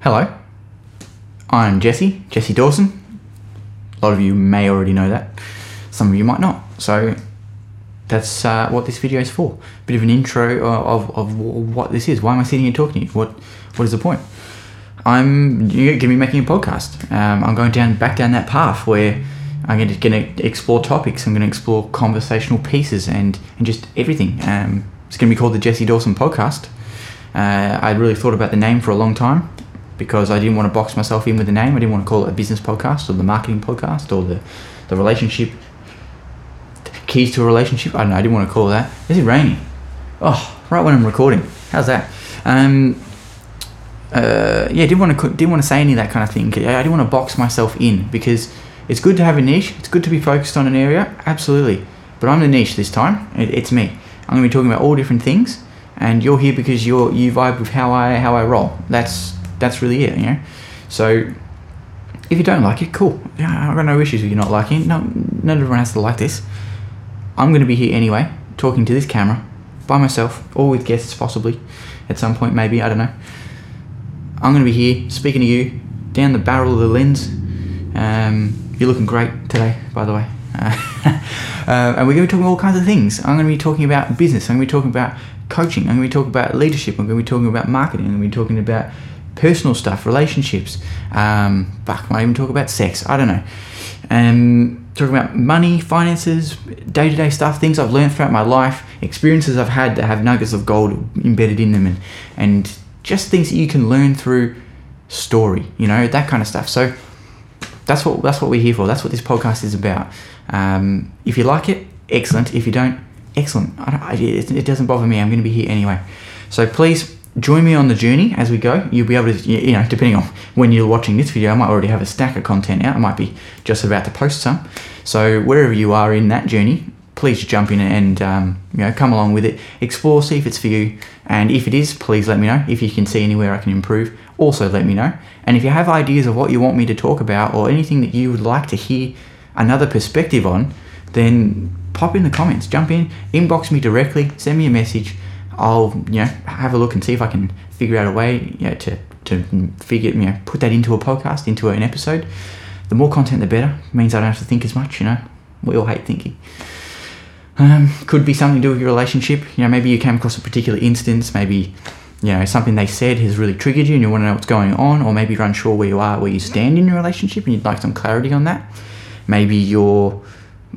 Hello, I'm Jesse, Jesse Dawson. A lot of you may already know that, some of you might not. So that's uh, what this video is for. Bit of an intro of, of, of what this is. Why am I sitting here talking to you? What What is the point? I'm going to be making a podcast. Um, I'm going down back down that path where I'm going to, going to explore topics. I'm going to explore conversational pieces and, and just everything. Um, it's going to be called the Jesse Dawson Podcast. Uh, I really thought about the name for a long time because I didn't want to box myself in with the name. I didn't want to call it a business podcast or the marketing podcast or the, the relationship keys to a relationship. I don't know. I didn't want to call that. Is it raining? Oh, right when I'm recording. How's that? Um, uh, yeah, didn't want to didn't want to say any of that kind of thing. I didn't want to box myself in because it's good to have a niche. It's good to be focused on an area, absolutely. But I'm the niche this time. It, it's me. I'm going to be talking about all different things, and you're here because you're you vibe with how I how I roll. That's that's really it, you know. So if you don't like it, cool. Yeah, I've got no issues with you not liking it. No, not everyone has to like this. I'm going to be here anyway, talking to this camera by myself or with guests possibly at some point, maybe I don't know. I'm going to be here speaking to you down the barrel of the lens. Um, you're looking great today, by the way. Uh, uh, and we're going to be talking all kinds of things. I'm going to be talking about business. I'm going to be talking about coaching. I'm going to be talking about leadership. I'm going to be talking about marketing. I'm going to be talking about personal stuff, relationships. Um, fuck, might even talk about sex. I don't know. Um, talking about money, finances, day to day stuff, things I've learned throughout my life, experiences I've had that have nuggets of gold embedded in them, and and just things that you can learn through story. You know that kind of stuff. So that's what that's what we're here for. That's what this podcast is about. Um, if you like it, excellent. If you don't, excellent. I don't, it, it doesn't bother me. I'm going to be here anyway. So please join me on the journey as we go. You'll be able to, you know, depending on when you're watching this video, I might already have a stack of content out. I might be just about to post some. So wherever you are in that journey, please jump in and um, you know come along with it. Explore, see if it's for you, and if it is, please let me know. If you can see anywhere I can improve, also let me know. And if you have ideas of what you want me to talk about or anything that you would like to hear another perspective on, then pop in the comments, jump in, inbox me directly, send me a message I'll you know have a look and see if I can figure out a way you know, to to figure you know put that into a podcast into an episode. The more content, the better. It means I don't have to think as much. You know, we all hate thinking. Um, could be something to do with your relationship. You know, maybe you came across a particular instance. Maybe you know something they said has really triggered you, and you want to know what's going on, or maybe you're unsure where you are, where you stand in your relationship, and you'd like some clarity on that. Maybe you're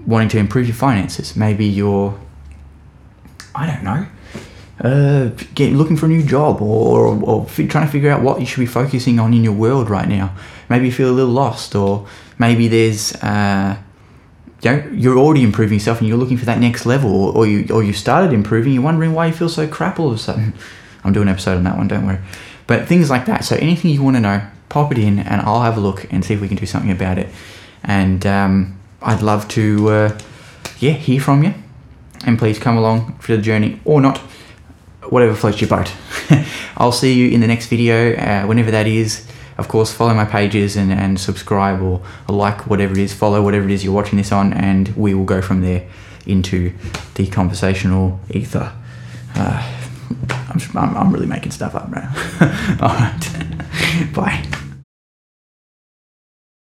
wanting to improve your finances. Maybe you're I don't know uh, looking for a new job or, or, or f- trying to figure out what you should be focusing on in your world right now. Maybe you feel a little lost, or maybe there's uh, you know, you're already improving yourself and you're looking for that next level, or, or you or you started improving. You're wondering why you feel so crap all of a sudden. I'm doing an episode on that one, don't worry. But things like that. So anything you want to know, pop it in, and I'll have a look and see if we can do something about it. And um, I'd love to, uh, yeah, hear from you. And please come along for the journey or not whatever floats your boat. I'll see you in the next video, uh, whenever that is. Of course, follow my pages and, and subscribe or, like whatever it is, follow whatever it is you're watching this on, and we will go from there into the conversational ether. Uh, I'm, I'm, really making stuff up, bro. All right. Bye.